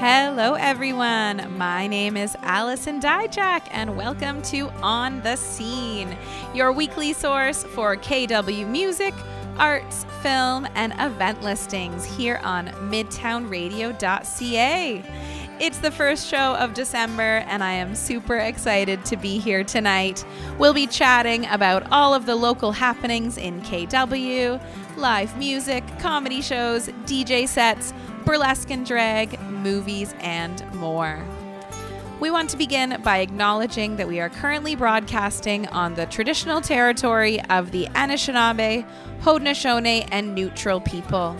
Hello, everyone. My name is Allison Dijak, and welcome to On the Scene, your weekly source for KW music, arts, film, and event listings here on midtownradio.ca. It's the first show of December, and I am super excited to be here tonight. We'll be chatting about all of the local happenings in KW, live music, comedy shows, DJ sets, burlesque and drag, movies, and more. We want to begin by acknowledging that we are currently broadcasting on the traditional territory of the Anishinaabe, Haudenosaunee, and Neutral people.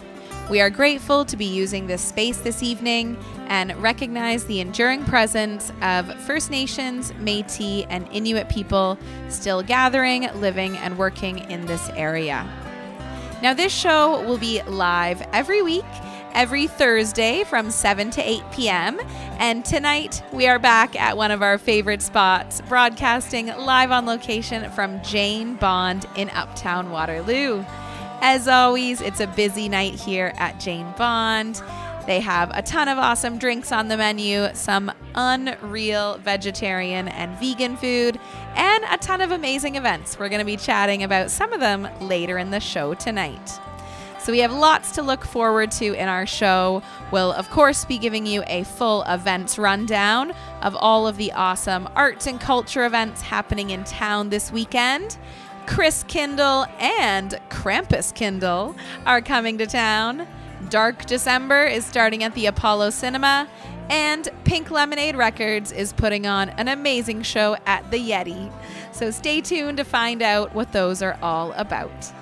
We are grateful to be using this space this evening and recognize the enduring presence of First Nations, Metis, and Inuit people still gathering, living, and working in this area. Now, this show will be live every week, every Thursday from 7 to 8 p.m. And tonight we are back at one of our favorite spots, broadcasting live on location from Jane Bond in Uptown Waterloo. As always, it's a busy night here at Jane Bond. They have a ton of awesome drinks on the menu, some unreal vegetarian and vegan food, and a ton of amazing events. We're going to be chatting about some of them later in the show tonight. So, we have lots to look forward to in our show. We'll, of course, be giving you a full events rundown of all of the awesome arts and culture events happening in town this weekend. Christkindl and Krampuskindl are coming to town. Dark December is starting at the Apollo Cinema, and Pink Lemonade Records is putting on an amazing show at the Yeti. So stay tuned to find out what those are all about.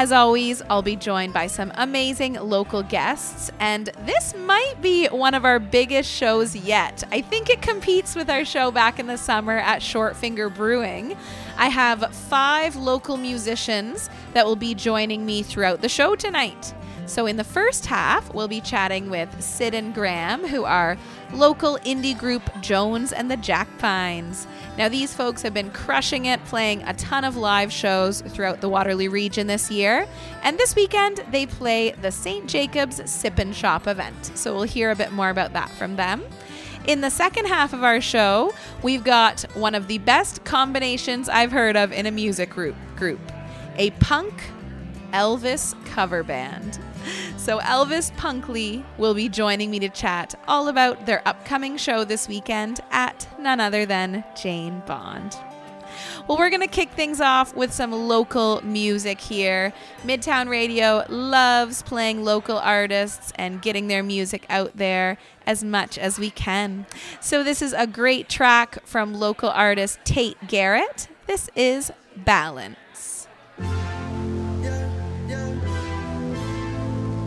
As always, I'll be joined by some amazing local guests, and this might be one of our biggest shows yet. I think it competes with our show back in the summer at Short Finger Brewing. I have five local musicians that will be joining me throughout the show tonight. So, in the first half, we'll be chatting with Sid and Graham, who are local indie group Jones and the Jack Pines. Now, these folks have been crushing it, playing a ton of live shows throughout the Waterloo region this year. And this weekend, they play the St. Jacobs Sip and Shop event. So, we'll hear a bit more about that from them. In the second half of our show, we've got one of the best combinations I've heard of in a music group, group a punk Elvis cover band. So, Elvis Punkley will be joining me to chat all about their upcoming show this weekend at none other than Jane Bond. Well, we're going to kick things off with some local music here. Midtown Radio loves playing local artists and getting their music out there as much as we can. So, this is a great track from local artist Tate Garrett. This is Balance.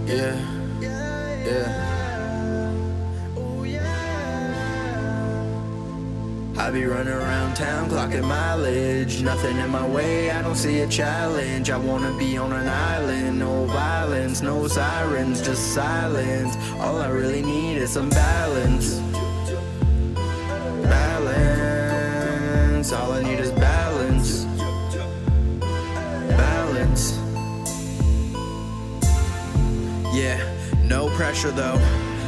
Yeah, yeah. Oh, yeah. I be running around town clocking mileage. Nothing in my way, I don't see a challenge. I wanna be on an island, no violence, no sirens, just silence. All I really need is some balance. Balance, all I need is balance. Pressure though.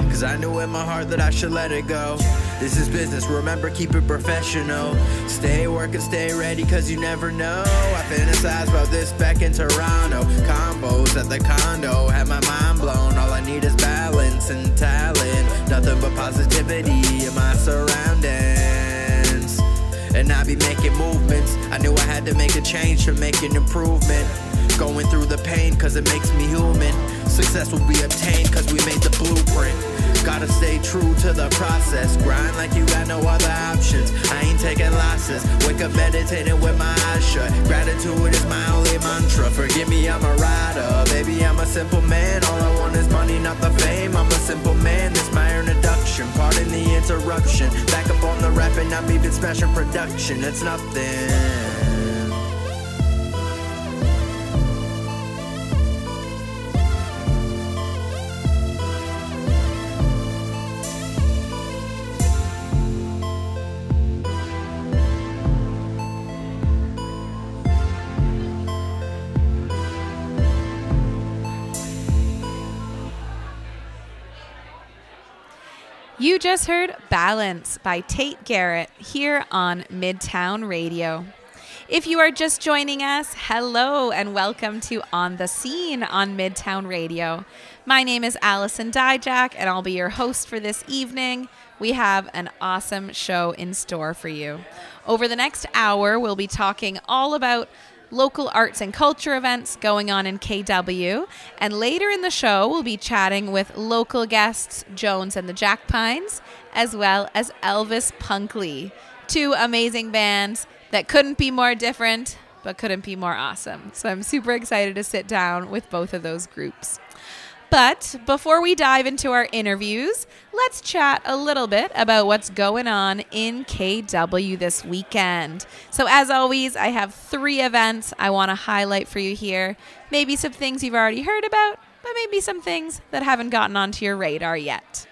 Cause I knew in my heart that I should let it go. This is business, remember, keep it professional. Stay working, stay ready, cause you never know. I fantasize about this back in Toronto. Combos at the condo, had my mind blown. All I need is balance and talent. Nothing but positivity in my surroundings. And I be making movements. I knew I had to make a change to make an improvement. Going through the pain, cause it makes me human. Success will be obtained, cause we made the blueprint. Gotta stay true to the process. Grind like you got no other options. I ain't taking losses. Wake up meditating with my eyes shut. Gratitude is my only mantra. Forgive me, I'm a rider. Baby, I'm a simple man. All I want is money, not the fame. I'm a simple man. This my introduction. Pardon the interruption. Back up on the rap and I'm even smashing production. It's nothing. Just heard Balance by Tate Garrett here on Midtown Radio. If you are just joining us, hello and welcome to On the Scene on Midtown Radio. My name is Allison Dijak and I'll be your host for this evening. We have an awesome show in store for you. Over the next hour, we'll be talking all about local arts and culture events going on in KW. And later in the show, we'll be chatting with local guests Jones and the Jackpines, as well as Elvis Punkley, two amazing bands that couldn't be more different, but couldn't be more awesome. So I'm super excited to sit down with both of those groups. But before we dive into our interviews, let's chat a little bit about what's going on in KW this weekend. So, as always, I have three events I want to highlight for you here. Maybe some things you've already heard about, but maybe some things that haven't gotten onto your radar yet.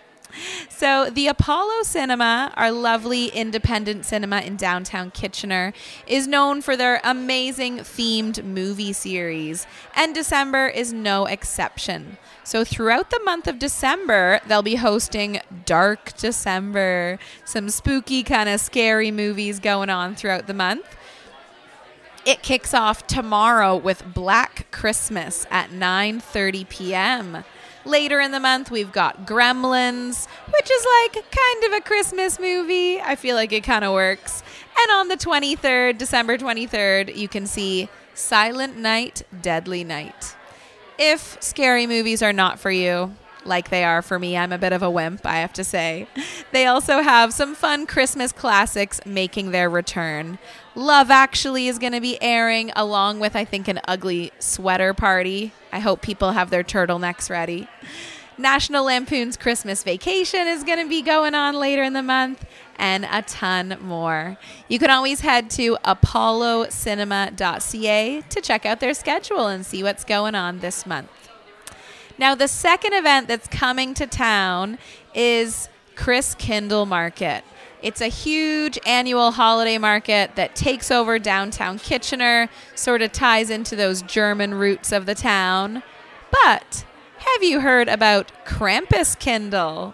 So, the Apollo Cinema, our lovely independent cinema in downtown Kitchener, is known for their amazing themed movie series, and December is no exception. So, throughout the month of December, they'll be hosting Dark December, some spooky, kind of scary movies going on throughout the month. It kicks off tomorrow with Black Christmas at 9:30 p.m. Later in the month, we've got Gremlins, which is like kind of a Christmas movie. I feel like it kind of works. And on the 23rd, December 23rd, you can see Silent Night, Deadly Night. If scary movies are not for you, like they are for me. I'm a bit of a wimp, I have to say. They also have some fun Christmas classics making their return. Love Actually is going to be airing along with, I think, an ugly sweater party. I hope people have their turtlenecks ready. National Lampoon's Christmas Vacation is going to be going on later in the month, and a ton more. You can always head to apollocinema.ca to check out their schedule and see what's going on this month. Now, the second event that's coming to town is Christkindl Market. It's a huge annual holiday market that takes over downtown Kitchener, sort of ties into those German roots of the town. But have you heard about Krampuskindl?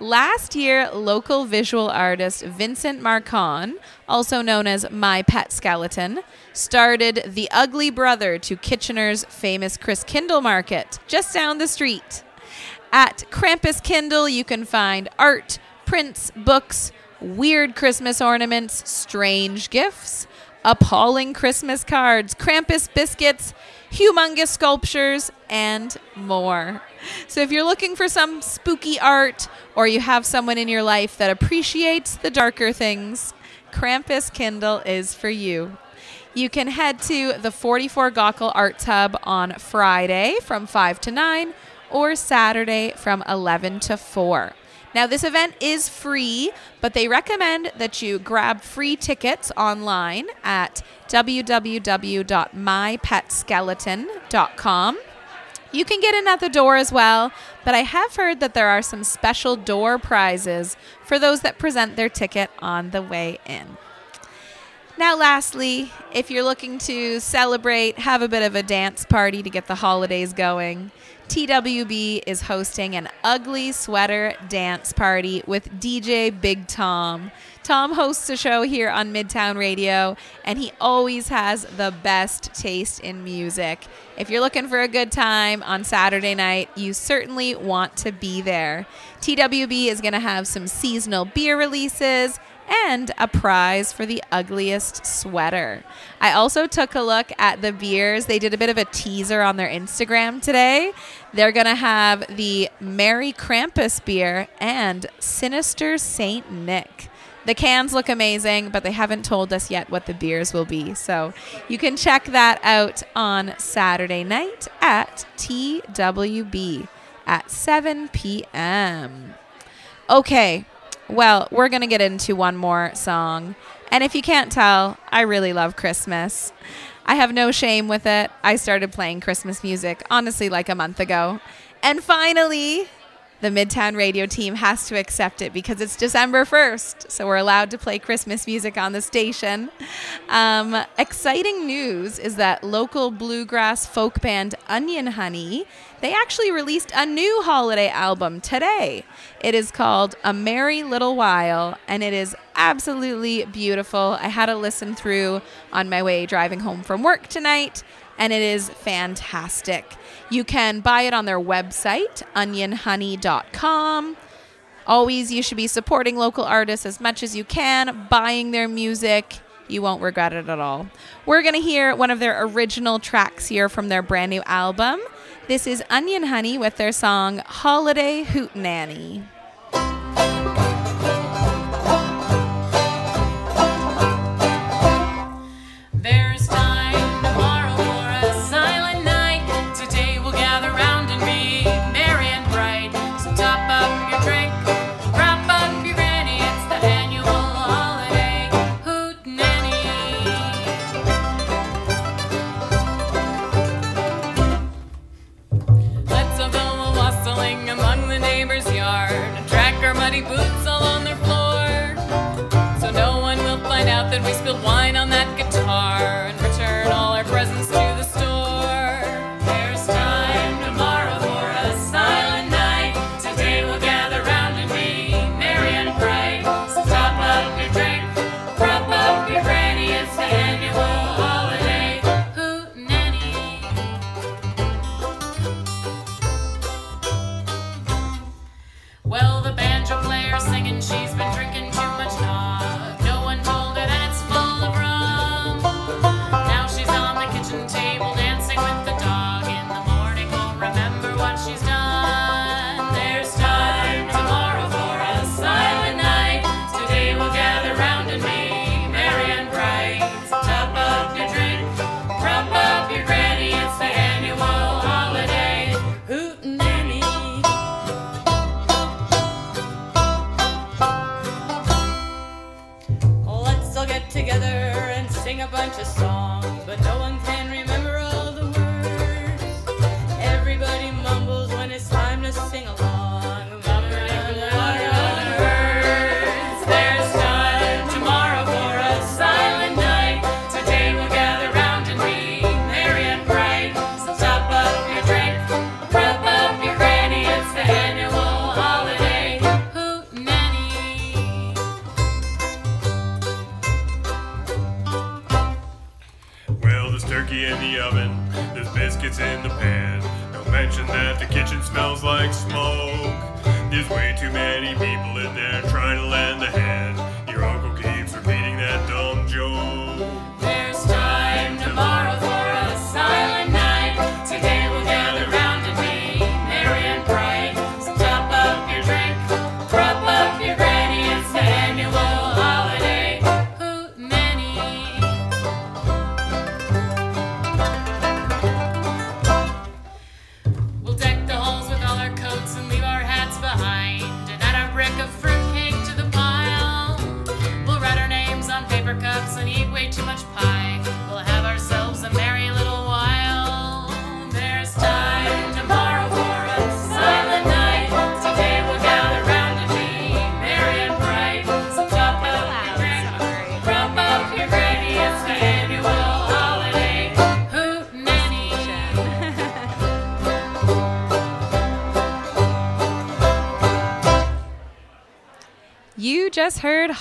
Last year, local visual artist Vincent Marcone, also known as My Pet Skeleton, started The Ugly Brother to Kitchener's famous Christkindl Market just down the street. At Krampuskindl, you can find art, prints, books, weird Christmas ornaments, strange gifts, appalling Christmas cards, Krampus biscuits, humongous sculptures, and more. So if you're looking for some spooky art or you have someone in your life that appreciates the darker things, Krampuskindl is for you. You can head to the 44 Gaukel Arts Hub on Friday from 5 to 9 or Saturday from 11 to 4. Now, this event is free, but they recommend that you grab free tickets online at www.mypetskeleton.com. You can get in at the door as well, but I have heard that there are some special door prizes for those that present their ticket on the way in. Now, lastly, if you're looking to celebrate, have a bit of a dance party to get the holidays going, TWB is hosting an ugly sweater dance party with DJ Big Tom. Tom hosts a show here on Midtown Radio, and he always has the best taste in music. If you're looking for a good time on Saturday night, you certainly want to be there. TWB is going to have some seasonal beer releases and a prize for the ugliest sweater. I also took a look at the beers. They did a bit of a teaser on their Instagram today. They're going to have the Merry Krampus beer and Sinister Saint Nick. The cans look amazing, but they haven't told us yet what the beers will be. So you can check that out on Saturday night at TWB at 7 p.m. Okay, well, we're going to get into one more song. And if you can't tell, I really love Christmas. I have no shame with it. I started playing Christmas music, honestly, like a month ago. And finally, the Midtown Radio team has to accept it because it's December 1st, so we're allowed to play Christmas music on the station. Um, exciting news is that local bluegrass folk band Onion Honey, they actually released a new holiday album today. It is called A Merry Little While, and it is absolutely beautiful. I had a listen through on my way driving home from work tonight, and it is fantastic. You can buy it on their website, onionhoney.com. Always, you should be supporting local artists as much as you can, buying their music. You won't regret it at all. We're going to hear one of their original tracks here from their brand new album. This is Onion Honey with their song Holiday Hootenanny. Yard and track our muddy boots all on their floor. So no one will find out that we spilled wine on that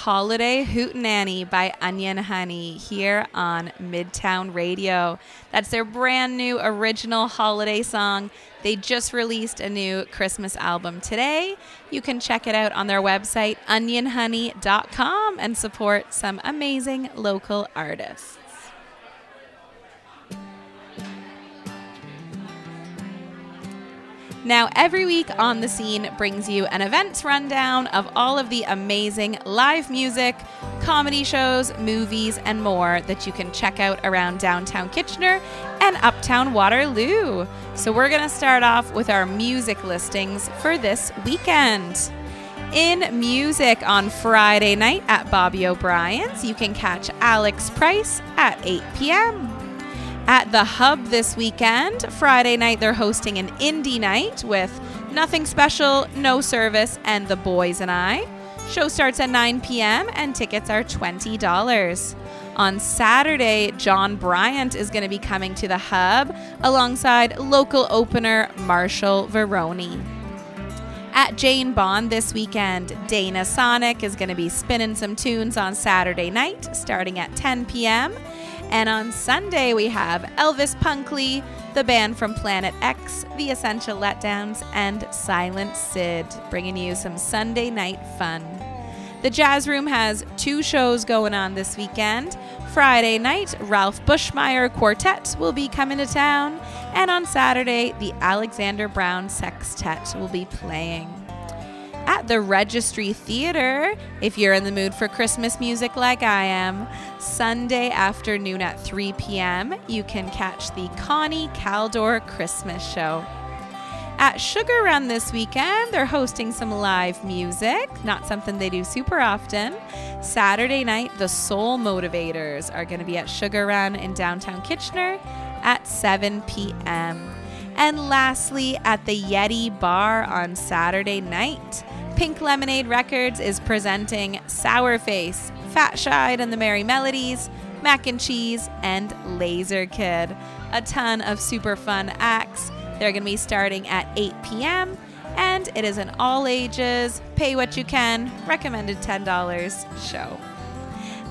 Holiday Hootenanny by Onion Honey here on Midtown Radio. That's their brand new original holiday song. They just released a new Christmas album today. You can check it out on their website, onionhoney.com, and support some amazing local artists. Now, every week on the scene brings you an events rundown of all of the amazing live music, comedy shows, movies, and more that you can check out around downtown Kitchener and uptown Waterloo. So, we're going to start off with our music listings for this weekend. In music on Friday night at Bobby O'Brien's, you can catch Alex Price at 8 p.m. At the Hub this weekend, Friday night, they're hosting an indie night with Nothing Special, No Service, and The Boys and I. Show starts at 9 p.m. and tickets are $20. On Saturday, John Bryant is going to be coming to the hub alongside local opener Marshall Veroni. At Jane Bond this weekend, Dana Sonic is going to be spinning some tunes on Saturday night starting at 10 p.m. And on Sunday, we have Elvis Punkley, the band from Planet X, The Essential Letdowns, and Silent Sid, bringing you some Sunday night fun. The Jazz Room has two shows going on this weekend. Friday night, Ralph Bushmeyer Quartet will be coming to town, and on Saturday, the Alexander Brown Sextet will be playing. At the Registry Theater, if you're in the mood for Christmas music like I am, Sunday afternoon at 3 p.m., you can catch the Connie Kaldor Christmas Show. At Sugar Run this weekend, they're hosting some live music, not something they do super often. Saturday night, the Soul Motivators are going to be at Sugar Run in downtown Kitchener at 7 p.m. And lastly, at the Yeti Bar on Saturday night, Pink Lemonade Records is presenting Sourface, Fat Shide and the Merry Melodies, Mac and Cheese, and Laser Kid. A ton of super fun acts. They're going to be starting at 8 p.m. and it is an all ages, pay what you can, recommended $10 show.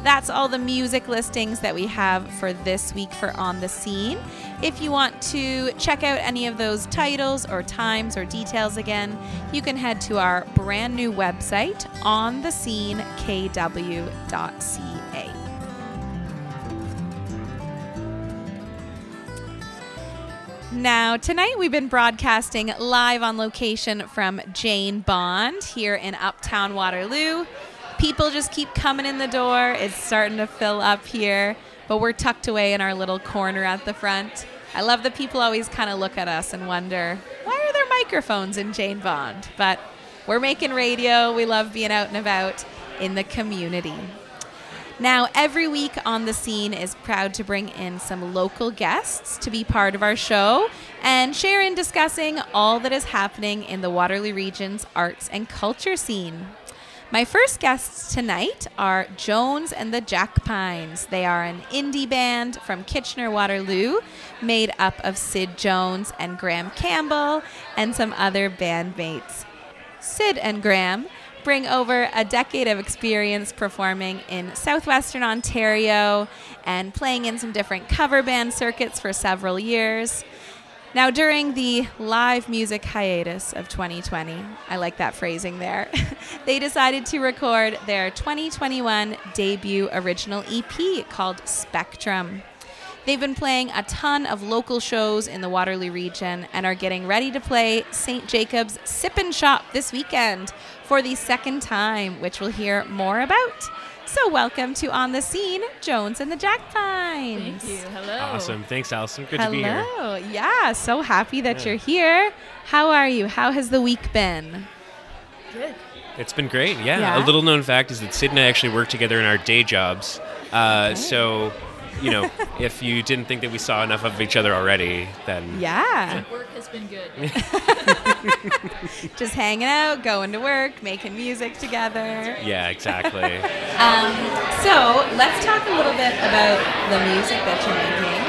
That's all the music listings that we have for this week for On the Scene. If you want to check out any of those titles or times or details again, you can head to our brand new website, onthescenekw.ca. Now, tonight we've been broadcasting live on location from Jane Bond here in Uptown Waterloo. People just keep coming in the door. It's starting to fill up here, but we're tucked away in our little corner at the front. I love that people always kind of look at us and wonder, why are there microphones in Jane Bond? But we're making radio. We love being out and about in the community. Now, every week on the scene is proud to bring in some local guests to be part of our show and share in discussing all that is happening in the Waterloo region's arts and culture scene. My first guests tonight are Jones and the Jackpines. They are an indie band from Kitchener Waterloo made up of Sid Jones and Graham Campbell and some other bandmates. Sid and Graham bring over a decade of experience performing in southwestern Ontario and playing in some different cover band circuits for several years. Now, during the live music hiatus of 2020, I like that phrasing there, they decided to record their 2021 debut original EP called Spectrum. They've been playing a ton of local shows in the Waterloo region and are getting ready to play St. Jacob's Sip and Shop this weekend for the second time, which we'll hear more about. So, welcome to On the Scene, Jones and the Jack Pines. Thank you. Hello. Awesome. Thanks, Allison. Good Hello. to be here. Hello. Yeah, so happy that Yeah. you're here. How are you? How has the week been? Good. It's been great. Yeah. Yeah? A little known fact is that Sid and I actually work together in our day jobs. Uh, So, you know, if you didn't think that we saw enough of each other already, then Yeah. Work has been good. Just hanging out, going to work, making music together. yeah, exactly. Um, so let's talk a little bit about the music that you're making.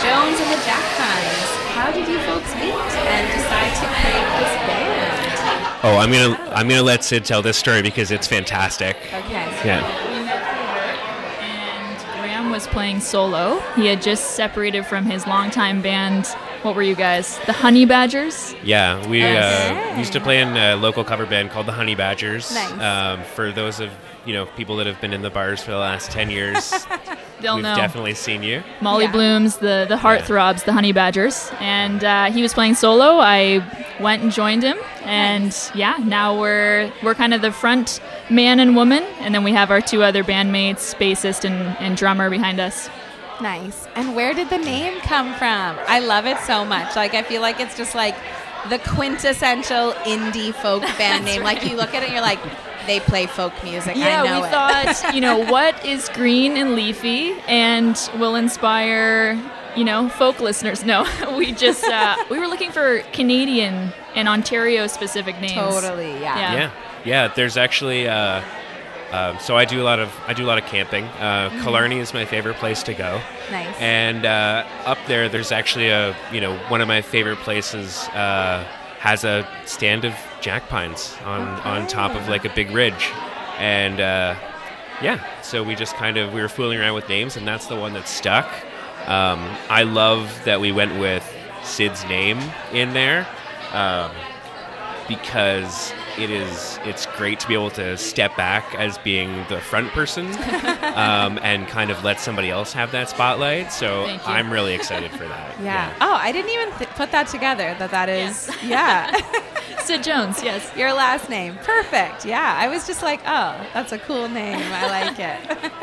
Jones and the Jack Pines. How did you folks meet and decide to create this band? oh, I'm gonna I'm gonna let Sid tell this story because it's fantastic. Okay. Yeah. We met through and Graham was playing solo. He had just separated from his longtime band. What were you guys? The Honey Badgers? Yeah, we uh, Okay. used to play in a local cover band called the Honey Badgers. Nice. Um, for those of you know people that have been in the bars for the last ten years, They'll we've know. definitely seen you. Molly Yeah. Blooms, the the heartthrobs, the Honey Badgers, and uh, he was playing solo. I went and joined him, and yeah, now we're we're kind of the front man and woman, and then we have our two other bandmates, bassist and, and drummer behind us. Nice. And where did the name come from? I love it so much. Like I feel like it's just like the quintessential indie folk band name. Like you look at it and you're like, they play folk music. Yeah, I know we it. thought, you know, what is green and leafy and will inspire you know, folk listeners. No, we just uh, we were looking for Canadian and Ontario specific names. Totally, yeah. Yeah. Yeah, yeah. There's actually. Uh, um, so I do a lot of I do a lot of camping. Uh, Killarney is my favorite place to go. Nice. And uh, up there, there's actually a you know one of my favorite places uh, has a stand of jack pines on on top of like a big ridge, and uh, yeah, so we just kind of we were fooling around with names, and that's the one that stuck. Um, I love that we went with Sid's name in there. Um, because it is it's great to be able to step back as being the front person um, and kind of let somebody else have that spotlight so i'm really excited for that yeah. Oh, I didn't even th- put that together. That that is, yeah, Sid Jones, yes. your last name. Perfect. Yeah, I was just like, oh, that's a cool name. I like it.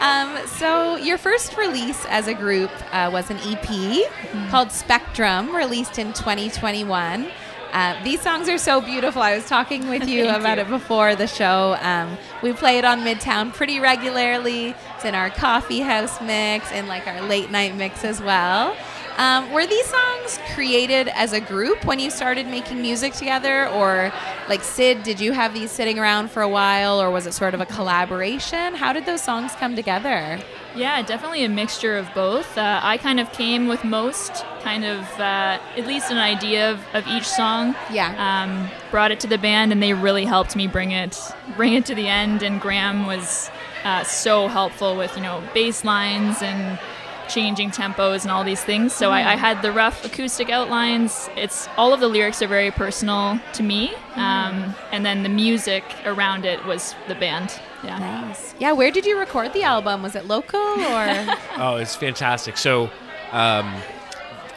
um, so your first release as a group uh, was an EP called Spectrum, released in 2021. Uh, these songs are so beautiful. I was talking with you about you. it before the show. Um, we play it on Midtown pretty regularly. It's in our coffee house mix and like our late night mix as well. Um, were these songs created as a group when you started making music together, or like Sid? Did you have these sitting around for a while, or was it sort of a collaboration? How did those songs come together? Yeah, definitely a mixture of both. Uh, I kind of came with most, kind of uh, at least an idea of, of each song. Yeah. Um, brought it to the band, and they really helped me bring it bring it to the end. And Graham was uh, so helpful with you know bass lines and changing tempos and all these things. So I, I had the rough acoustic outlines. It's all of the lyrics are very personal to me, um, and then the music around it was the band. Yeah. Nice. Yeah. Where did you record the album? Was it local or? oh it's fantastic so um,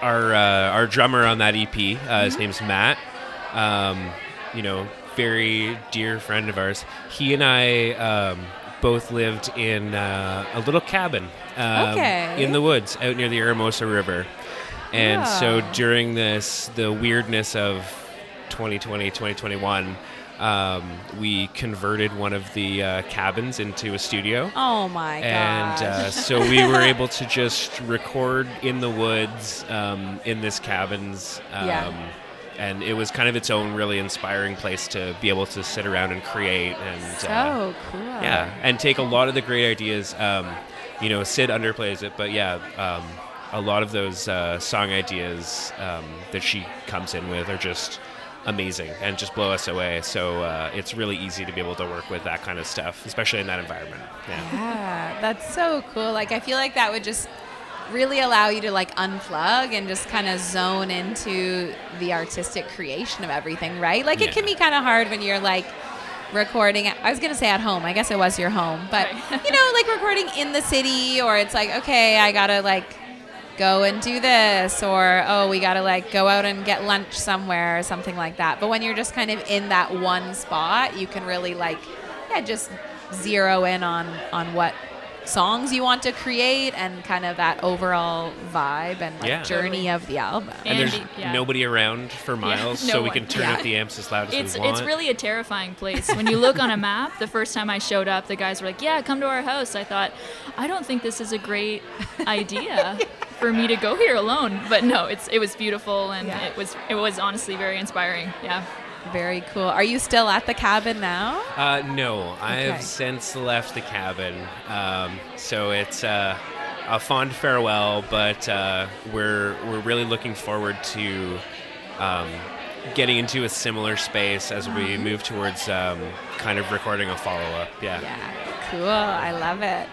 our uh, our drummer on that ep uh, his name's matt um, you know very dear friend of ours he and i um, both lived in uh, a little cabin um, Okay. in the woods out near the Hermosa River. And so during this, the weirdness of 2020, 2021, um, we converted one of the uh, cabins into a studio. oh my And uh, so we were able to just record in the woods um, in this cabins. Um, Yeah. And it was kind of its own really inspiring place to be able to sit around and create and uh, cool. yeah, and take a lot of the great ideas. You know, Sid underplays it, but yeah, um, a lot of those uh, song ideas um, that she comes in with are just amazing and just blow us away. So uh, it's really easy to be able to work with that kind of stuff, especially in that environment. Yeah. Yeah, that's so cool. Like I feel like that would just really allow you to like unplug and just kind of zone into the artistic creation of everything, right? Like it can be kind of hard when you're like recording I was going to say at home. I guess it was your home. But Right. you know, like recording in the city or it's like okay, I got to like go and do this or oh, we got to like go out and get lunch somewhere or something like that. But when you're just kind of in that one spot, you can really like yeah, just zero in on on what songs you want to create and kind of that overall vibe and like Yeah. journey of the album. And there's Andy, yeah. nobody around for miles, no so we can turn Yeah. up the amps as loud as It's we want. it's really a terrifying place. When you look on a map, the first time I showed up, the guys were like, "Yeah, come to our house." I thought, I don't think this is a great idea for me to go here alone. But no, it's it was beautiful and Yeah. it was it was honestly very inspiring. Yeah. Very cool. Are you still at the cabin now? Uh, no, I Okay. have since left the cabin. Um, so it's uh, a fond farewell, but uh, we're we're really looking forward to um, getting into a similar space as we move towards um, kind of recording a follow up. Yeah. Yeah, cool. I love it.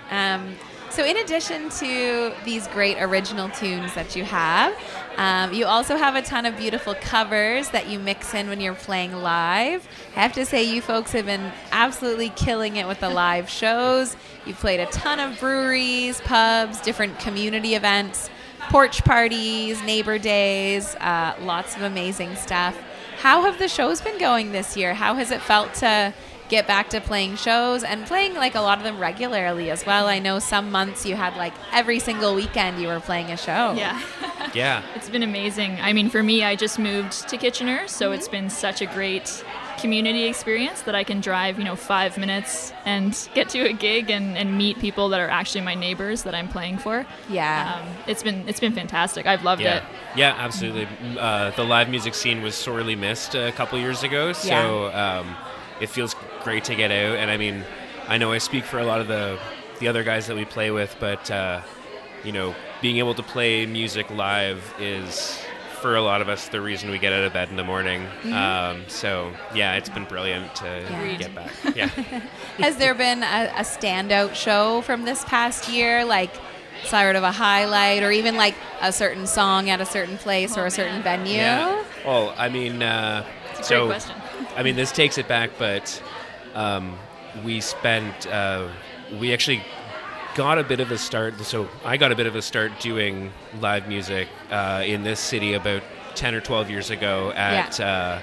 So, in addition to these great original tunes that you have, um, you also have a ton of beautiful covers that you mix in when you're playing live. I have to say, you folks have been absolutely killing it with the live shows. You've played a ton of breweries, pubs, different community events, porch parties, neighbor days, uh, lots of amazing stuff. How have the shows been going this year? How has it felt to get back to playing shows and playing like a lot of them regularly as well? I know some months you had like every single weekend you were playing a show. Yeah. Yeah. It's been amazing. I mean, for me, I just moved to Kitchener, so it's been such a great community experience that I can drive, you know, five minutes and get to a gig and, and meet people that are actually my neighbors that I'm playing for. Yeah. Um, it's been it's been fantastic. I've loved Yeah, it. yeah, absolutely. Uh, the live music scene was sorely missed a couple years ago, so um, it feels great to get out. And I mean, I know I speak for a lot of the the other guys that we play with, but uh, you know, being able to play music live is for a lot of us the reason we get out of bed in the morning. Um, so yeah, it's been brilliant to Agreed. get back. Yeah. Has there been a, a standout show from this past year, like sort of a highlight, or even like a certain song at a certain place Oh, or a certain man. venue? Yeah. Well, I mean, uh, a so great question. I mean, this takes it back, but um, we spent uh, we actually got a bit of a start. So I got a bit of a start doing live music uh, in this city about ten or twelve years ago at. Uh,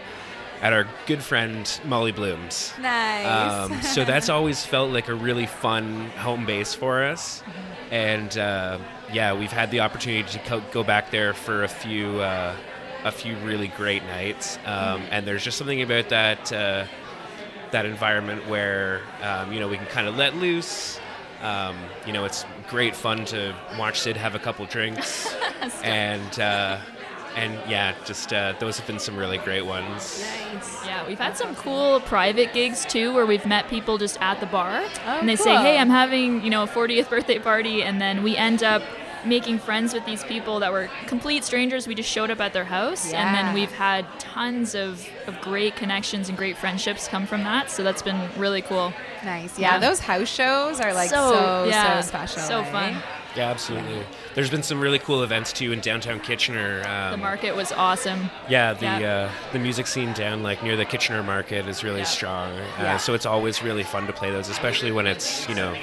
at our good friend Molly Bloom's. Nice. Um, so that's always felt like a really fun home base for us. And uh, yeah, we've had the opportunity to co- go back there for a few, uh, a few really great nights. Um, and there's just something about that, uh, that environment where um, you know we can kind of let loose. Um, you know, it's great fun to watch Sid have a couple drinks, and uh, and yeah, just uh, those have been some really great ones. nice. Yeah, we've had some cool private gigs too, where we've met people just at the bar, Oh, and they say, "Hey, I'm having you know a 40th birthday party," and then we end up making friends with these people that were complete strangers. We just showed up at their house, and then we've had tons of, of great connections and great friendships come from that. So that's been really cool. Nice. Yeah, Yeah. those house shows are like so yeah, so special. so eh? fun. Yeah, absolutely. There's been some really cool events too in downtown Kitchener. Um, The market was awesome. Yeah, the Yeah. Uh, the music scene down like near the Kitchener Market is really Yeah. strong. Uh, Yeah. So it's always really fun to play those, especially when it's you know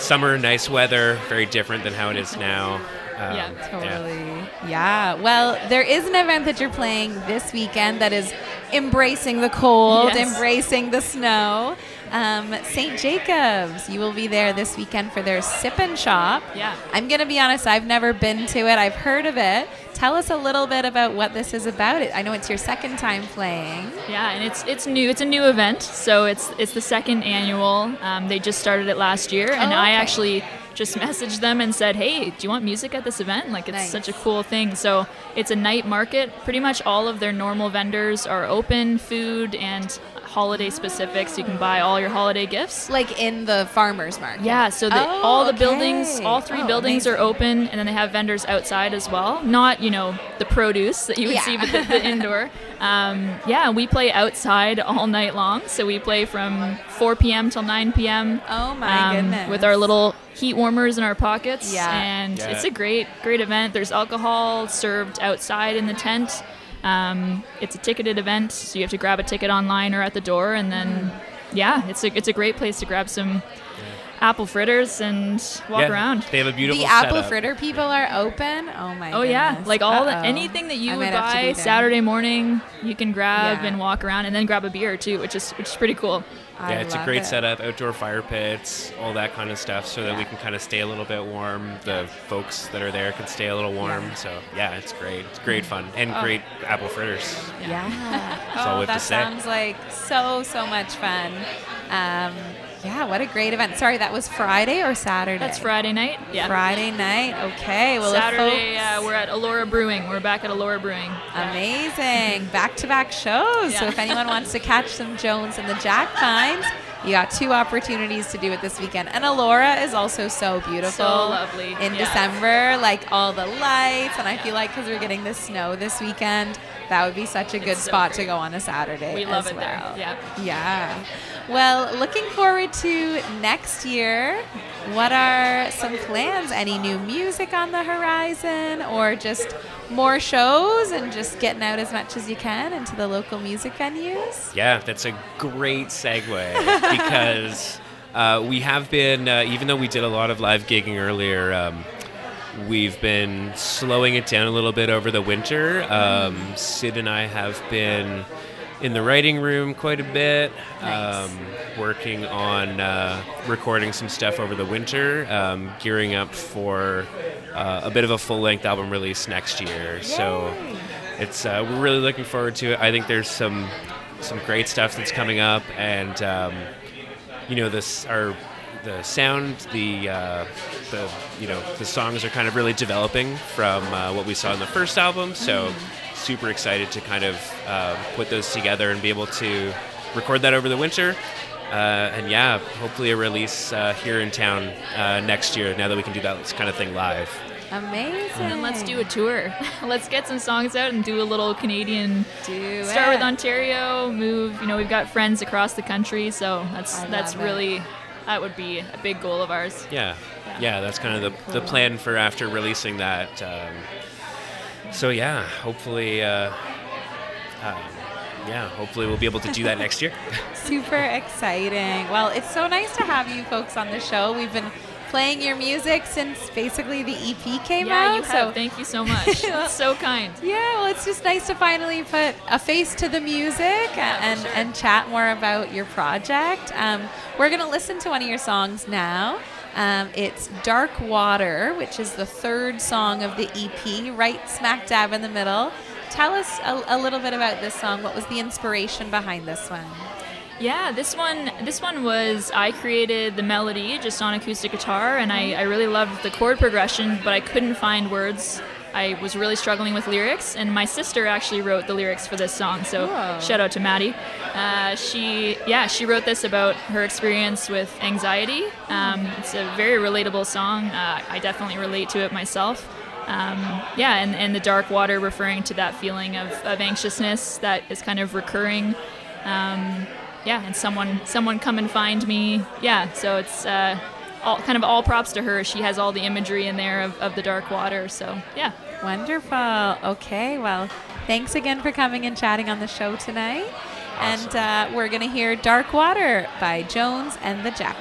summer, nice weather, very different than how it is now. Um, Yeah, Totally. Yeah. Well, there is an event that you're playing this weekend that is embracing the cold, Yes. embracing the snow. Um, St. Jacobs, you will be there this weekend for their sip and shop. Yeah. I'm going to be honest, I've never been to it. I've heard of it. Tell us a little bit about what this is about. I know it's your second time playing. Yeah, and it's it's new. It's a new event, so it's it's the second annual. Um, they just started it last year, and Oh, I actually just messaged them and said, "Hey, do you want music at this event? Like, it's Nice. such a cool thing." So it's a night market. Pretty much all of their normal vendors are open, food and holiday specific, so you can buy all your holiday gifts. Like in the farmer's market. Yeah, so the, Oh, all the okay. buildings, all three Oh, buildings are open, and then they have vendors outside as well. Not, you know, the produce that you would Yeah. see with the, the indoor. Um, yeah, we play outside all night long. So we play from 4 p.m. till 9 p.m. Oh my um, goodness. With our little heat warmers in our pockets. Yeah. And Yeah. it's a great, great event. There's alcohol served outside in the tent. Um, it's a ticketed event, so you have to grab a ticket online or at the door, and then, yeah, it's a it's a great place to grab some apple fritters and walk Yeah, around. They have a beautiful the apple setup. fritter people are open. Oh my. Oh yeah, like all the, anything that you I would might have to buy. Saturday morning, you can grab Yeah. and walk around, and then grab a beer too, which is which is pretty cool. I Yeah, it's a great it. setup, outdoor fire pits, all that kind of stuff, so that we can kind of stay a little bit warm. The folks that are there can stay a little warm. Yeah. So yeah, it's great. It's great fun and Oh. great apple fritters. Yeah. all oh, we have to that say. sounds like so so much fun. Um, yeah, what a great event. Sorry, that was Friday or Saturday? That's Friday night. Yeah. Friday night. Okay. Well, Saturday, folks- uh, we're at Elora Brewing. We're back at Elora Brewing. Amazing. Back to back shows. So if anyone wants to catch some Jones and the Jackpines, you got two opportunities to do it this weekend. And Elora is also so beautiful. So lovely. In Yeah. December, like all the lights. And I feel like because we're getting the snow this weekend, that would be such a good so spot to go on a Saturday. We love as it there. well. Yeah. Yeah. Well, looking forward to next year. What are some plans? Any new music on the horizon or just more shows and just getting out as much as you can into the local music venues? Yeah, that's a great segue because uh, we have been, uh, even though we did a lot of live gigging earlier, um, we've been slowing it down a little bit over the winter. Um, Sid and I have been in the writing room quite a bit, Nice. um, working on uh, recording some stuff over the winter, um, gearing up for uh, a bit of a full length album release next year. So it's uh, we're really looking forward to it. I think there's some some great stuff that's coming up, and um, you know this our the sound, the uh, the you know the songs are kind of really developing from uh, what we saw in the first album. So super excited to kind of uh, put those together and be able to record that over the winter. Uh, and yeah, hopefully a release uh, here in town uh, next year. Now that we can do that kind of thing live. Amazing. And let's do a tour. let's get some songs out and do a little Canadian. Do Start with. Ontario, move. You know, we've got friends across the country, so that's I that's love it. really that would be a big goal of ours. Yeah, yeah, that's kind of the, the plan for after releasing that. Um, so yeah, hopefully, uh, um, yeah, hopefully we'll be able to do that next year. Super exciting. Well, it's so nice to have you folks on the show. We've been playing your music since basically the EP came yeah, out. you so have. Thank you so much. It's so kind. Yeah, well, it's just nice to finally put a face to the music and, and chat more about your project. Um, we're going to listen to one of your songs now. Um, it's Dark Water, which is the third song of the EP, right smack dab in the middle. Tell us a, a little bit about this song. What was the inspiration behind this one? Yeah, this one this one was I created the melody just on acoustic guitar and I, I really loved the chord progression, but I couldn't find words. I was really struggling with lyrics, and my sister actually wrote the lyrics for this song. So Whoa. shout out to Maddie. Uh, she yeah she wrote this about her experience with anxiety. Um, it's a very relatable song. Uh, I definitely relate to it myself. Um, yeah, and, and the dark water referring to that feeling of, of anxiousness that is kind of recurring. Um, yeah, and someone someone come and find me. Yeah, so it's uh, all kind of all props to her. She has all the imagery in there of, of the dark water. So yeah, Wonderful. Okay, well, thanks again for coming and chatting on the show tonight. And uh, we're going to hear Dark Water by Jones and the Jack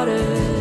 waters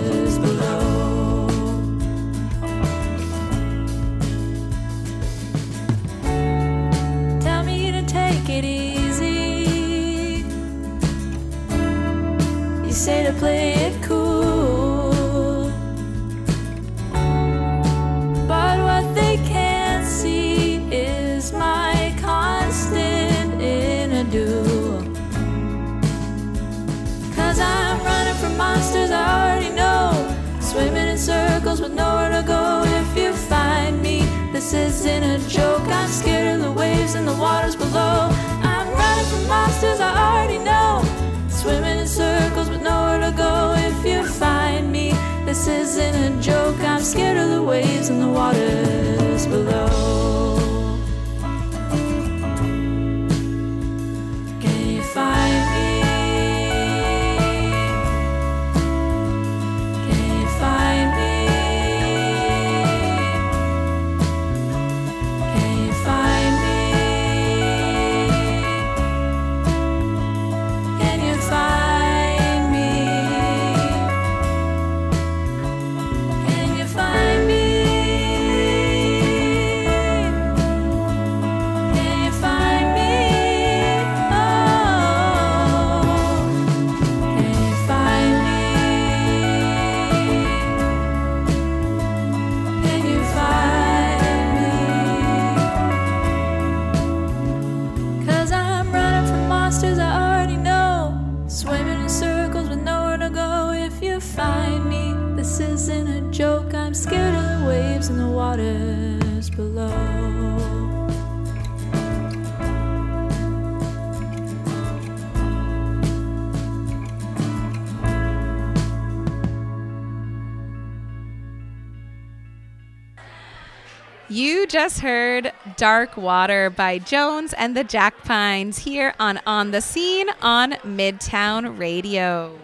You just heard Dark Water by Jones and the Jackpines here on On the Scene on Midtown Radio.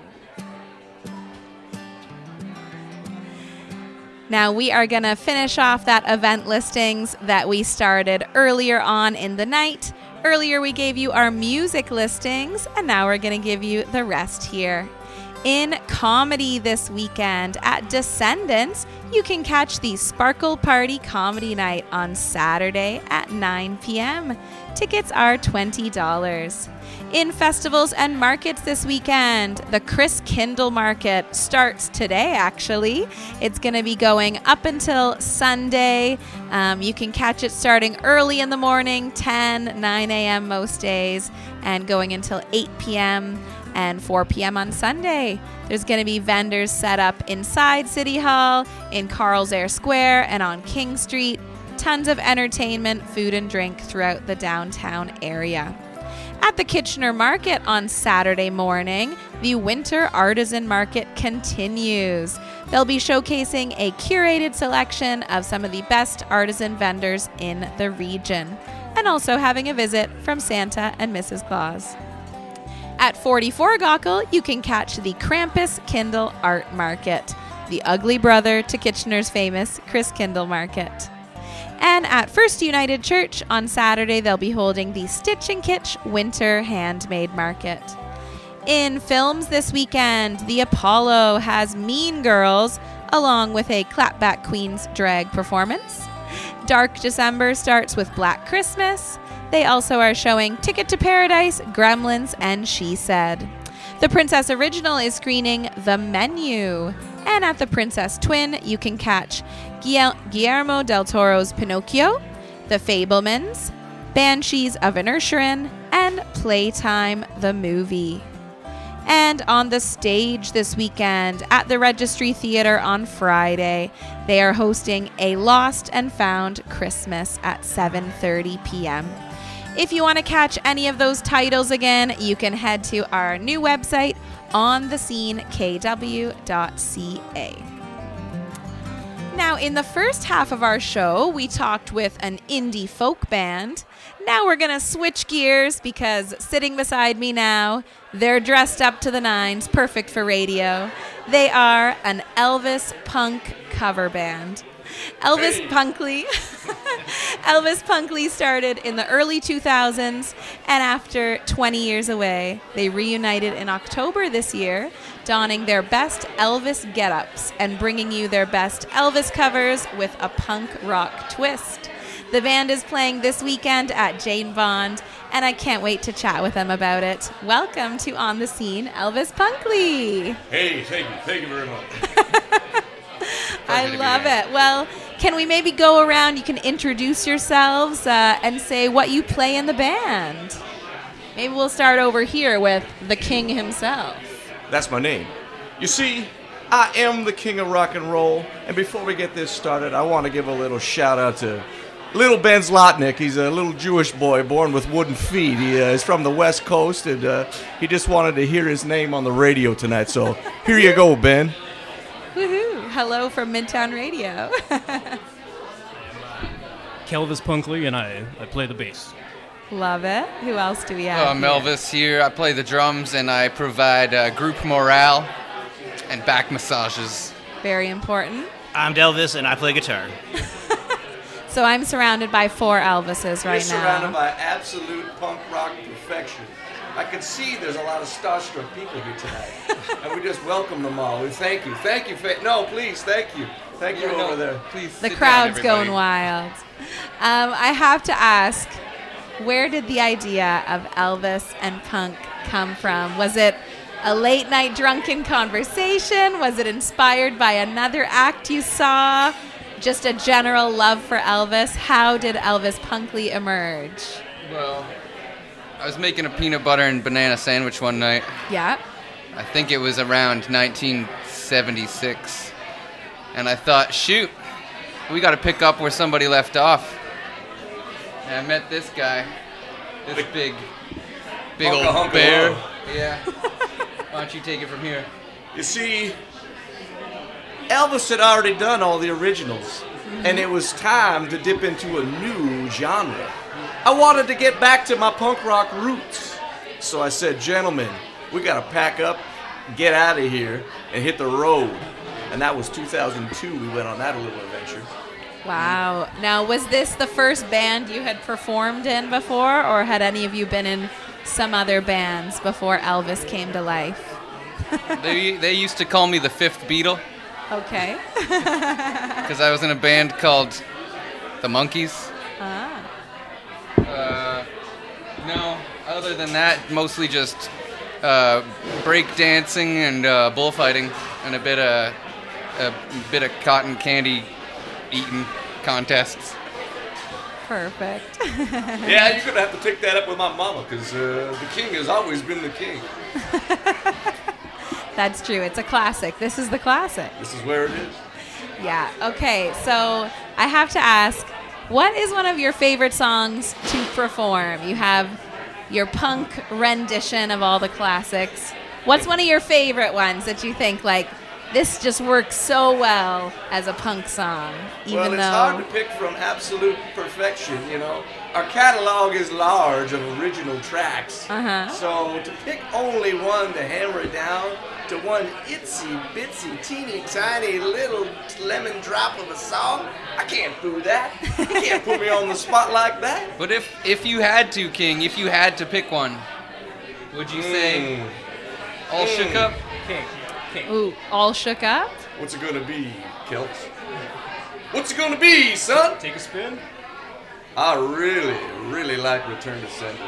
Now, we are going to finish off that event listings that we started earlier on in the night. Earlier, we gave you our music listings, and now we're going to give you the rest here. In comedy this weekend at Descendants, you can catch the Sparkle Party Comedy Night on Saturday at 9 p.m. Tickets are $20. In festivals and markets this weekend, the Christkindl Market starts today, actually. It's going to be going up until Sunday. Um, you can catch it starting early in the morning, 10, 9 a.m. most days, and going until 8 p.m. and 4 p.m. on Sunday. There's going to be vendors set up inside City Hall, in Carl Zehr Square, and on King Street. Tons of entertainment, food, and drink throughout the downtown area. At the Kitchener Market on Saturday morning, the Winter Artisan Market continues. They'll be showcasing a curated selection of some of the best artisan vendors in the region, and also having a visit from Santa and Mrs. Claus. At 44 Gaukel, you can catch the Krampuskindl Art Market, the ugly brother to Kitchener's famous Christkindl Market. And at First United Church on Saturday, they'll be holding the Stitch and Kitch Winter Handmade Market. In films this weekend, the Apollo has Mean Girls along with a Clapback Queens drag performance. Dark December starts with Black Christmas. They also are showing Ticket to Paradise, Gremlins, and She Said. The Princess Original is screening The Menu. And at the Princess Twin, you can catch Guillermo del Toro's Pinocchio, The Fabelmans, Banshees of Inisherin, and Playtime the Movie. And on the stage this weekend at the Registry Theater on Friday, they are hosting a Lost and Found Christmas at 7:30 p.m. If you want to catch any of those titles again, you can head to our new website onthescenekw.ca. Now, in the first half of our show, we talked with an indie folk band. Now we're going to switch gears because sitting beside me now, they're dressed up to the nines, perfect for radio. They are an Elvis punk cover band. Elvis Punkley. Elvis Punkley started in the early 2000s, and after 20 years away, they reunited in October this year, donning their best Elvis get ups and bringing you their best Elvis covers with a punk rock twist. The band is playing this weekend at Jane Bond, and I can't wait to chat with them about it. Welcome to On the Scene, Elvis Punkley. Hey, thank you. Thank you very much. I love it. Well, can we maybe go around? You can introduce yourselves uh, and say what you play in the band. Maybe we'll start over here with the king himself. That's my name. You see, I am the king of rock and roll. And before we get this started, I want to give a little shout out to little Ben Zlotnick. He's a little Jewish boy born with wooden feet. He uh, is from the West Coast, and uh, he just wanted to hear his name on the radio tonight. So here you go, Ben. Woohoo! Hello from Midtown Radio. Kelvis Punkley, and I, I play the bass. love it. Who else do we have? Hello, I'm here? Elvis here. I play the drums and I provide uh, group morale and back massages. Very important. I'm Delvis, and I play guitar. So I'm surrounded by four Elvises right You're surrounded by absolute punk rock perfection. I can see there's a lot of starstruck people here tonight, and we just welcome them all. We thank you, thank you, fa- no, please, thank you, thank you Yeah, no, over there. Please. the sit down, crowd's going wild. Um, I have to ask, where did the idea of Elvis and punk come from? Was it a late night drunken conversation? Was it inspired by another act you saw? Just a general love for Elvis? How did Elvis Punkley emerge? Well, I was making a peanut butter and banana sandwich one night. Yeah. I think it was around 1976. and I thought, shoot, we got to pick up where somebody left off. And I met this guy, this big, big Hunka old hunka bear. ho. Yeah. Why don't you take it from here? You see, Elvis had already done all the originals, and it was time to dip into a new genre. I wanted to get back to my punk rock roots. So I said, gentlemen, we gotta pack up, get out of here, and hit the road. And that was 2002. We went on that little adventure. Wow. Now, was this the first band you had performed in before, or had any of you been in some other bands before Elvis came to life? They, they used to call me the fifth Beatle Okay. because I was in a band called the Monkeys. ah. Uh, no, other than that, mostly just uh, break dancing and uh, bullfighting, and a bit of a bit of cotton candy eating contests. Perfect. Yeah, you're gonna have to take that up with my mama, because uh, the king has always been the king. That's true. It's a classic. This is the classic. This is where it is. Yeah. Okay. So I have to ask, what is one of your favorite songs to perform? You have your punk rendition of all the classics. What's one of your favorite ones that you think like this just works so well as a punk song, even well, it's though hard to pick from absolute perfection, you know. Our catalog is large of original tracks. Uh-huh. So to pick only one to hammer it down to one itsy bitsy teeny tiny little lemon drop of a song, I can't do that. You can't put me on the spot like that. But if if you had to, King, if you had to pick one, would you say Mm. all shook Mm. Up? ooh, all shook up. What's it gonna be, Kelt? What's it gonna be, son? Take a spin. I really, really like Return to Sender.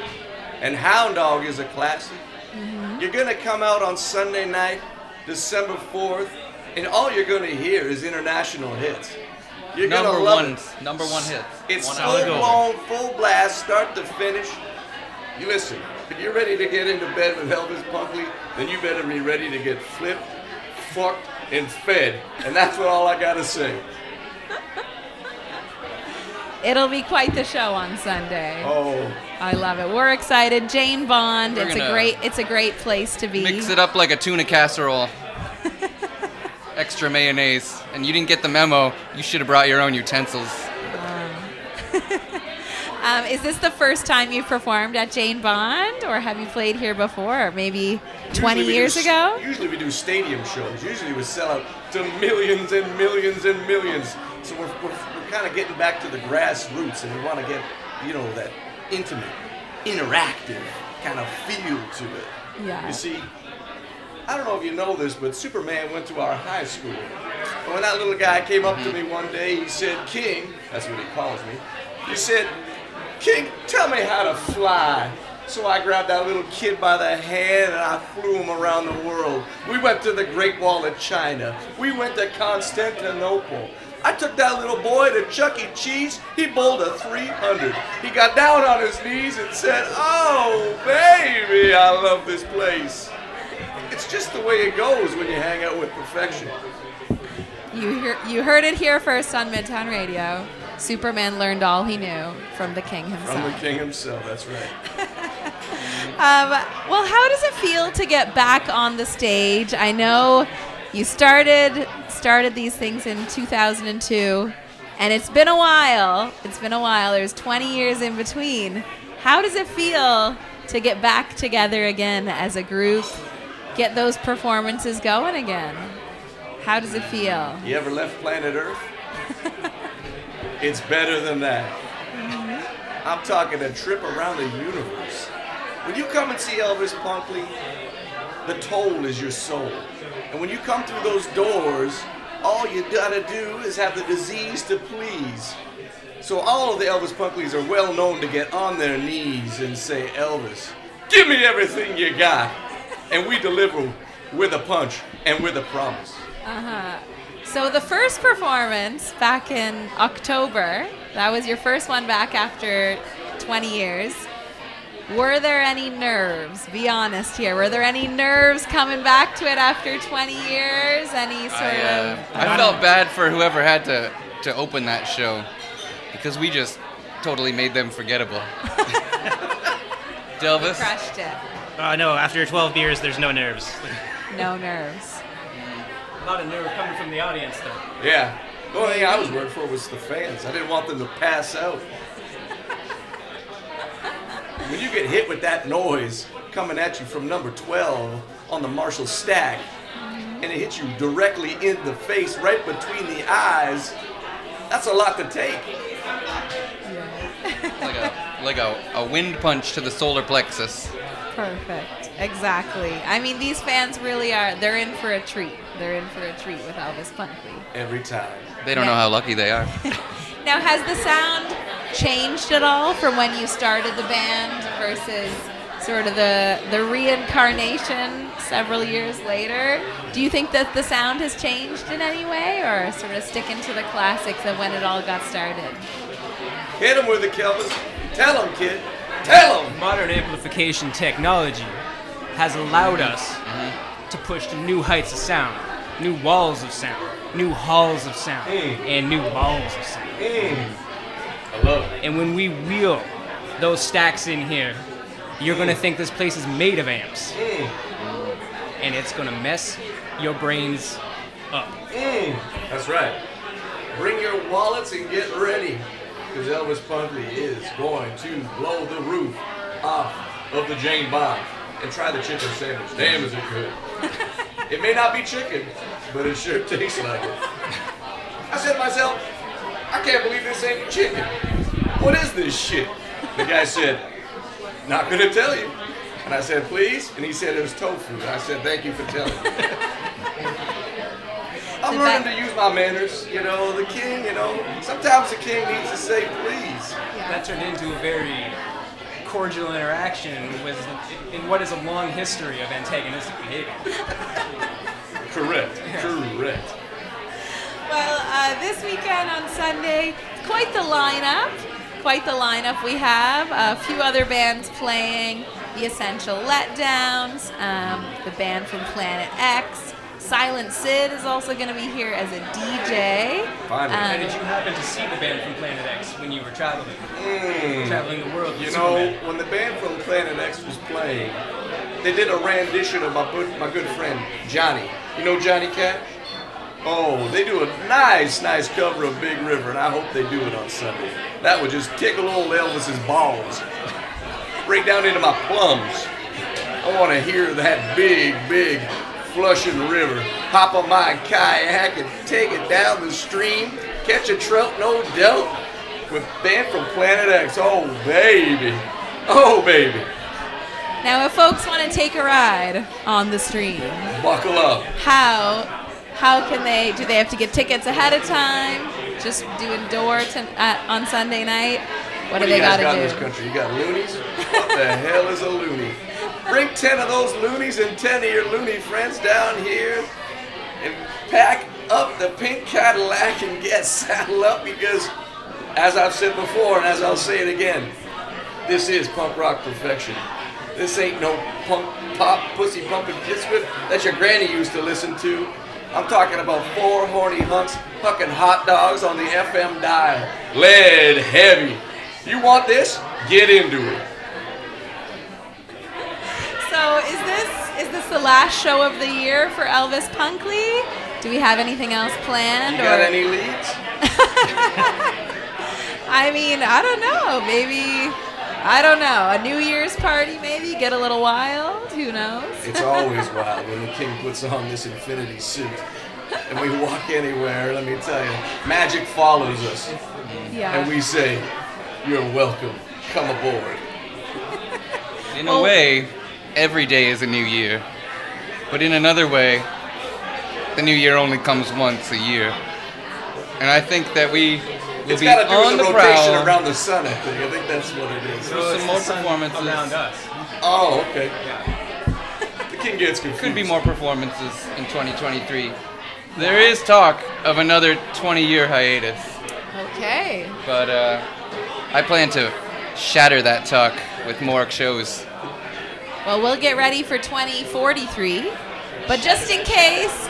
And Hound Dog is a classic. Mm-hmm. You're gonna come out on Sunday night, December 4th, and all you're gonna hear is international hits. You're Number gonna love ones, it. number one hits. It's One full hour ago. blown, full blast, start to finish. You listen, if you're ready to get into bed with Elvis Punkley, then you better be ready to get flipped, fucked, and fed. And that's what all I gotta say. It'll be quite the show on Sunday. Oh, I love it. We're excited. Jane Bond. We're it's a great. It's a great place to be. Mix it up like a tuna casserole. Extra mayonnaise. And you didn't get the memo. You should have brought your own utensils. Um, Um, is this the first time you've performed at Jane Bond, or have you played here before? Maybe 20 years do- ago? Usually we do stadium shows. Usually we sell out to millions and millions and millions. So we're, we're, we're kind of getting back to the grassroots and we want to get, you know, that intimate, interactive kind of feel to it. Yeah. You see, I don't know if you know this, but Superman went to our high school. And when that little guy came up to mm-hmm. me one day, he said, King, that's what he calls me, he said, King, tell me how to fly. So I grabbed that little kid by the hand and I flew him around the world. We went to the Great Wall of China. We went to Constantinople. I took that little boy to Chuck E. Cheese. He bowled a 300. He got down on his knees and said, Oh, baby, I love this place. It's just the way it goes when you hang out with perfection. You hear, you heard it here first on Midtown Radio. Superman learned all he knew from the king himself. From the king himself, that's right. Um, well, how does it feel to get back on the stage? I know you started started these things in 2002, and it's been a while. It's been a while. There's 20 years in between. How does it feel to get back together again as a group? Get those performances going again. How does it feel? You ever left planet Earth? it's better than that. I'm talking a trip around the universe. When you come and see Elvis Punkley, the toll is your soul. And when you come through those doors, all you gotta do is have the disease to please. So all of the Elvis Punkleys are well known to get on their knees and say, Elvis, give me everything you got. And we deliver with a punch and with a promise. Uh-huh. So the first performance back in October, that was your first one back after 20 years. Were there any nerves? Be honest here. Were there any nerves coming back to it after 20 years? Any sort I, uh, of. I felt bad for whoever had to, to open that show because we just totally made them forgettable. Delvis? Crushed it. Uh, no, after 12 beers, there's no nerves. No nerves. A lot of nerve coming from the audience, though. Yeah. The only thing I was worried for was the fans. I didn't want them to pass out. when you get hit with that noise coming at you from number 12 on the Marshall stack, and it hits you directly in the face, right between the eyes, that's a lot to take. like a, like a, a wind punch to the solar plexus. Perfect. Exactly. I mean, these fans really are. They're in for a treat. They're in for a treat with Elvis Punkley. Every time. They don't know how lucky they are. Now, has the sound changed at all from when you started the band versus sort of the the reincarnation several years later? Do you think that the sound has changed in any way, or sort of sticking to the classics of when it all got started? Hit him with it, Kelvis. Tell him, kid. Tell him. Modern amplification technology has allowed us mm-hmm. to push to new heights of sound, new walls of sound, new halls of sound, mm. and new balls of sound. Mm. I love it. And when we wheel those stacks in here, you're gonna mm. think this place is made of amps. And it's gonna mess your brains up. That's right. Bring your wallets and get ready. Because Elvis Punkley is going to blow the roof off of the Jane Bond and try the chicken sandwich. Damn, is it good. it may not be chicken, but it sure tastes like it. I said to myself, I can't believe this ain't chicken. What is this shit? The guy said, not gonna tell you. And I said, please? And he said it was tofu. And I said, thank you for telling me. I'm Did learning that- to use my manners. You know, the king, you know, sometimes the king needs to say please. That turned into a very cordial interaction with, in what is a long history of antagonistic behavior. Correct. Correct. Well, uh, this weekend on Sunday, quite the lineup. Quite the lineup we have. A few other bands playing. The Essential Letdowns, um, the band from Planet X. Silent Sid is also going to be here as a DJ. Finally. And Um, did you happen to see the band from Planet X when you were traveling? Traveling the world You know, Superman? when the band from Planet X was playing, they did a rendition of my good, my good friend Johnny. You know Johnny Cash? Oh, they do a nice, nice cover of Big River, and I hope they do it on Sunday. That would just tickle old Elvis's balls, break down into my plums. I want to hear that big, big flushing the river. Hop on my kayak and take it down the stream. Catch a trout, no doubt. With band from Planet X. Oh, baby. Oh, baby. now, if folks want to take a ride on the stream, Buckle up. how how can they? Do they have to get tickets ahead of time? Just doing door to, uh, on Sunday night? What, do you they got to in do? this country? You got loonies? What the hell is a loony? Bring 10 of those loonies and 10 of your loony friends down here and pack up the pink Cadillac and get saddled up because, as I've said before and as I'll say it again, this is punk rock perfection. This ain't no punk pop pussy pumping whip that your granny used to listen to. I'm talking about four horny hunks hucking hot dogs on the FM dial. Lead heavy. You want this? Get into it. So is this is this the last show of the year for Elvis Punkley? Do we have anything else planned? You got or- any leads? I mean, I don't know. Maybe I don't know. A New Year's party, maybe get a little wild. Who knows? It's always wild when the king puts on this infinity suit. And we walk anywhere, let me tell you, magic follows us. Yeah. And we say, You're welcome. Come aboard. In a way, every day is a new year. But in another way, the new year only comes once a year. And I think that we will It's be got to do on with the the rotation prowl. around the sun, I think. I think that's what it is. So some more performances. around us. Oh, okay. Yeah. The king gets confused. Could be more performances in 2023. There is talk of another 20 year hiatus, Okay. but uh, I plan to shatter that talk with more shows. Well, we'll get ready for 2043, but just in case,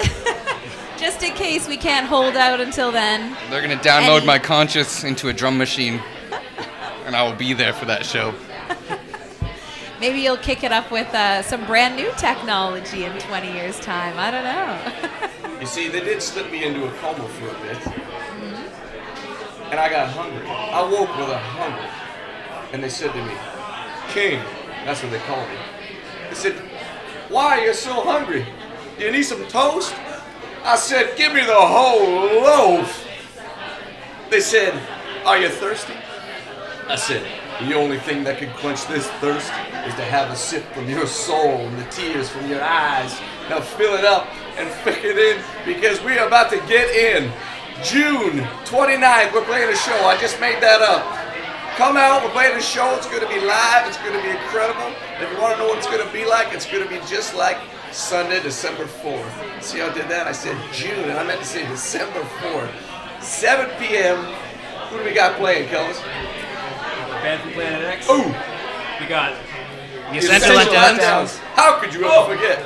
just in case we can't hold out until then, They're gonna download Any- my conscience into a drum machine, and I will be there for that show. maybe you'll kick it up with uh, some brand new technology in 20 years' time. I don't know. You see, they did slip me into a coma for a bit. And I got hungry. I woke with a hunger. And they said to me, King, that's what they called me. They said, Why are you so hungry? Do you need some toast? I said, Give me the whole loaf. They said, Are you thirsty? I said, The only thing that could quench this thirst is to have a sip from your soul and the tears from your eyes. Now fill it up and fill it in because we are about to get in. June 29th, we're playing a show. I just made that up. Come out, we're playing a show. It's going to be live. It's going to be incredible. If you want to know what it's going to be like, it's going to be just like Sunday, December 4th. See how I did that? I said June, and I meant to say December 4th. 7 p.m. Who do we got playing, Kelvis? Band from Planet X. Ooh! We got The Essential Letdowns. Letdowns. How could you ever forget?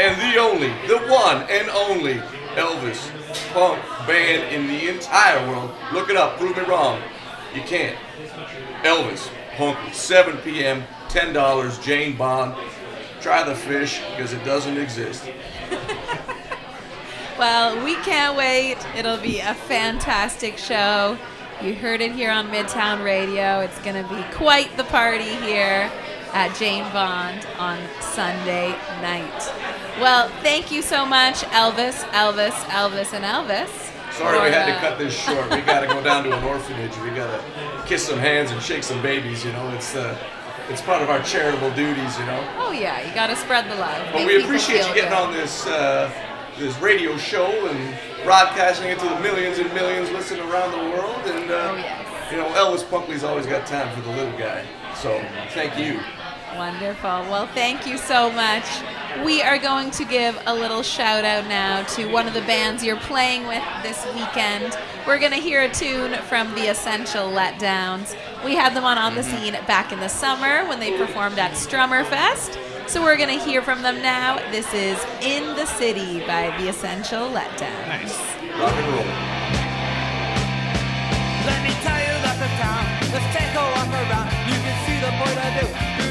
And the only, the one and only Elvis punk band in the entire world. Look it up. Prove me wrong. You can't. Elvis Punk. 7 p.m. $10. Jane Bond. Try the fish because it doesn't exist. Well, we can't wait. It'll be a fantastic show. You heard it here on Midtown Radio. It's going to be quite the party here at Jane Bond on Sunday night. Well, thank you so much, Elvis, Elvis, Elvis, and Elvis. Sorry we had to cut this short. We got to go down to an orphanage. We got to kiss some hands and shake some babies. You know, it's uh, it's part of our charitable duties. You know. Oh, yeah, you got to spread the love. But Make we appreciate you getting good. on this uh, this radio show and broadcasting it to the millions and millions listening around the world. And uh, Oh, yes. you know, Elvis Punkley's always got time for the little guy. So thank you. Wonderful. Well, thank you so much. We are going to give a little shout out now to one of the bands you're playing with this weekend. We're going to hear a tune from the Essential Letdowns. We had them on On the mm-hmm. Scene back in the summer when they performed at Strummerfest. So we're going to hear from them now. This is In the City by the Essential Letdowns. Rock and roll. Let me tell you about the town. Let's take a walk around. You can see the point of view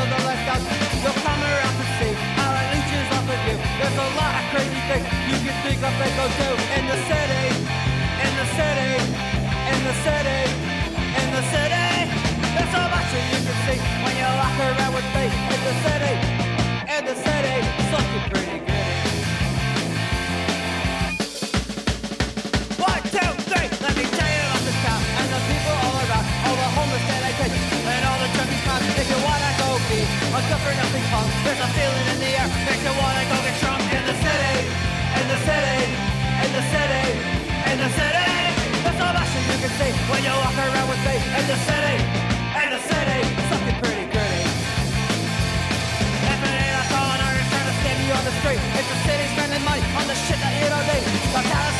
through the eyes of. You'll come around to see how it leeches off of you. There's a lot of crazy things you can think of and go do in the city, in the city, in the city, in the city. There's so much that you can see when you walk around with me in the city, in the city. It's looking pretty good. One, two, three. Let me tell you about the town and the people all around, all the homeless that I take, and all the junkies. If you wanna a good for nothing punk, there's a feeling in the air makes you wanna go get drunk in the city, in the city, in the city, in the city. So much that you can see when you walk around with me in the city, in the city. Looking pretty gritty. If it ain't a corner, it's trying to stand you on the street. It's the city spending money on the shit that you don't need.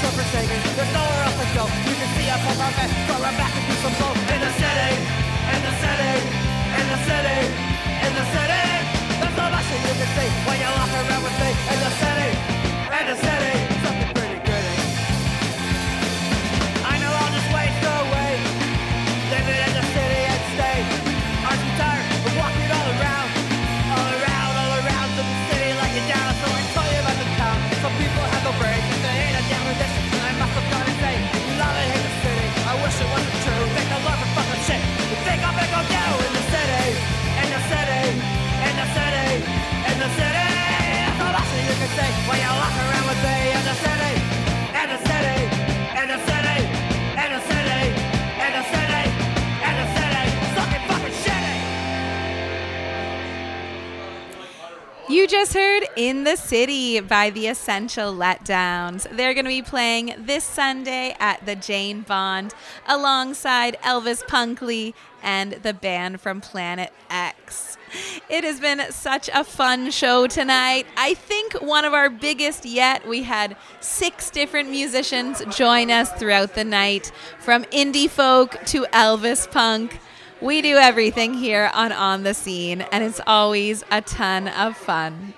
So forsaken, there's nowhere else to go. You can see us on our bed, throw our back do In the City by the Essential Letdowns. They're going to be playing this Sunday at the Jane Bond alongside Elvis Punkley and the band from Planet X. It has been such a fun show tonight. I think one of our biggest yet. We had six different musicians join us throughout the night, from indie folk to Elvis punk We do everything here on On the Scene, and it's always a ton of fun.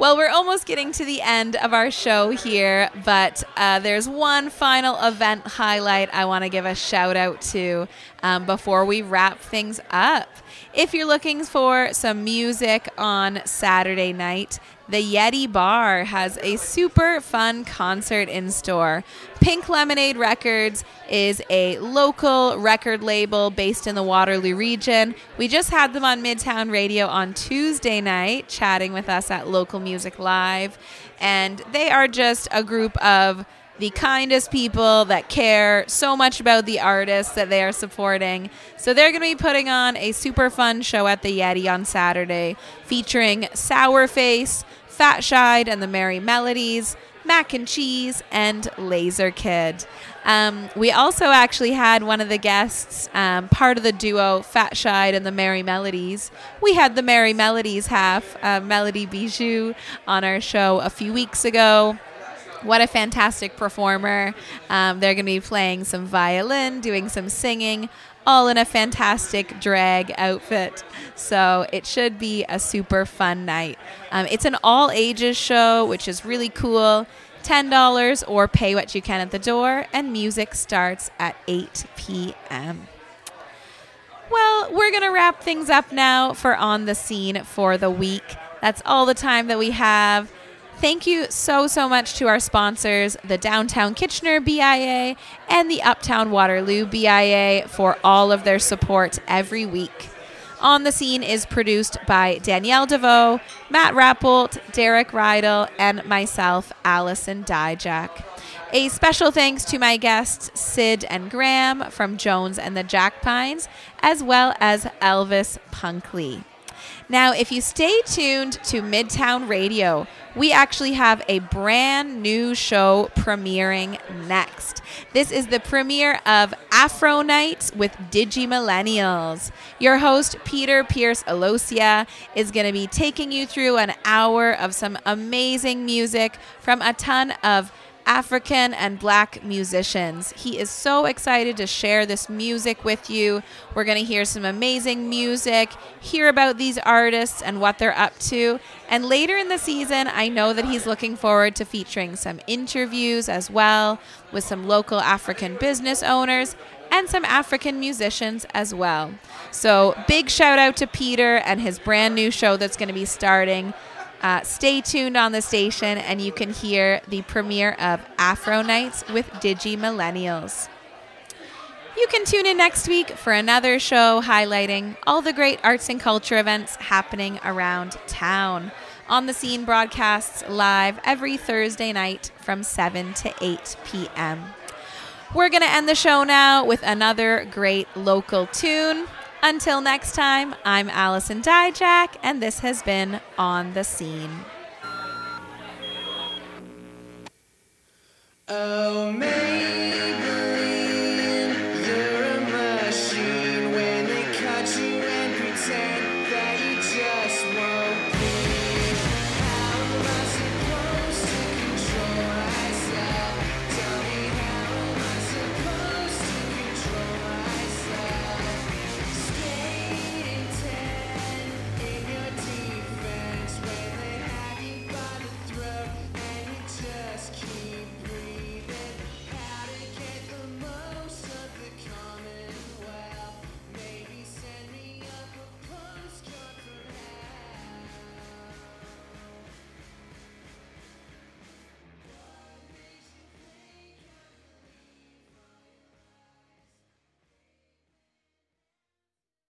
Well, we're almost getting to the end of our show here, but uh, there's one final event highlight I want to give a shout out to um, before we wrap things up. If you're looking for some music on Saturday night, the Yeti Bar has a super fun concert in store. Pink Lemonade Records is a local record label based in the Waterloo region. We just had them on Midtown Radio on Tuesday night, chatting with us at Local Music Live. And they are just a group of the kindest people that care so much about the artists that they are supporting. So they're going to be putting on a super fun show at the Yeti on Saturday featuring Sourface, Fat Shide and the Merry Melodies, Mac and Cheese, and Laser Kid. Um, we also actually had one of the guests, um, part of the duo Fat Shide and the Merry Melodies. We had the Merry Melodies half, uh, Melody Bijou, on our show a few weeks ago. What a fantastic performer. Um, they're going to be playing some violin, doing some singing, all in a fantastic drag outfit. So it should be a super fun night. Um, it's an all ages show, which is really cool. $10 or pay what you can at the door, and music starts at 8 p.m. Well, we're going to wrap things up now for On the Scene for the week. That's all the time that we have. Thank you so, so much to our sponsors, the Downtown Kitchener BIA and the Uptown Waterloo BIA, for all of their support every week. On the Scene is produced by Danielle DeVoe, Matt Rappolt, Derek Rydell, and myself, Allison Dijak. A special thanks to my guests, Sid and Graham from Jones and the Jackpines, as well as Elvis Punkley. Now, if you stay tuned to Midtown Radio, we actually have a brand new show premiering next. This is the premiere of Afro Night with Digi Millennials. Your host, Peter Pierce Alosia, is going to be taking you through an hour of some amazing music from a ton of African and black musicians. He is so excited to share this music with you. We're going to hear some amazing music, hear about these artists and what they're up to. And later in the season, I know that he's looking forward to featuring some interviews as well with some local African business owners and some African musicians as well. So, big shout out to Peter and his brand new show that's going to be starting. Uh, stay tuned on the station and you can hear the premiere of Afro Nights with Digi Millennials. You can tune in next week for another show highlighting all the great arts and culture events happening around town. On the Scene broadcasts live every Thursday night from 7 to 8 p.m. We're going to end the show now with another great local tune. Until next time, I'm Allison Dijak, and this has been On the Scene. Oh, maybe.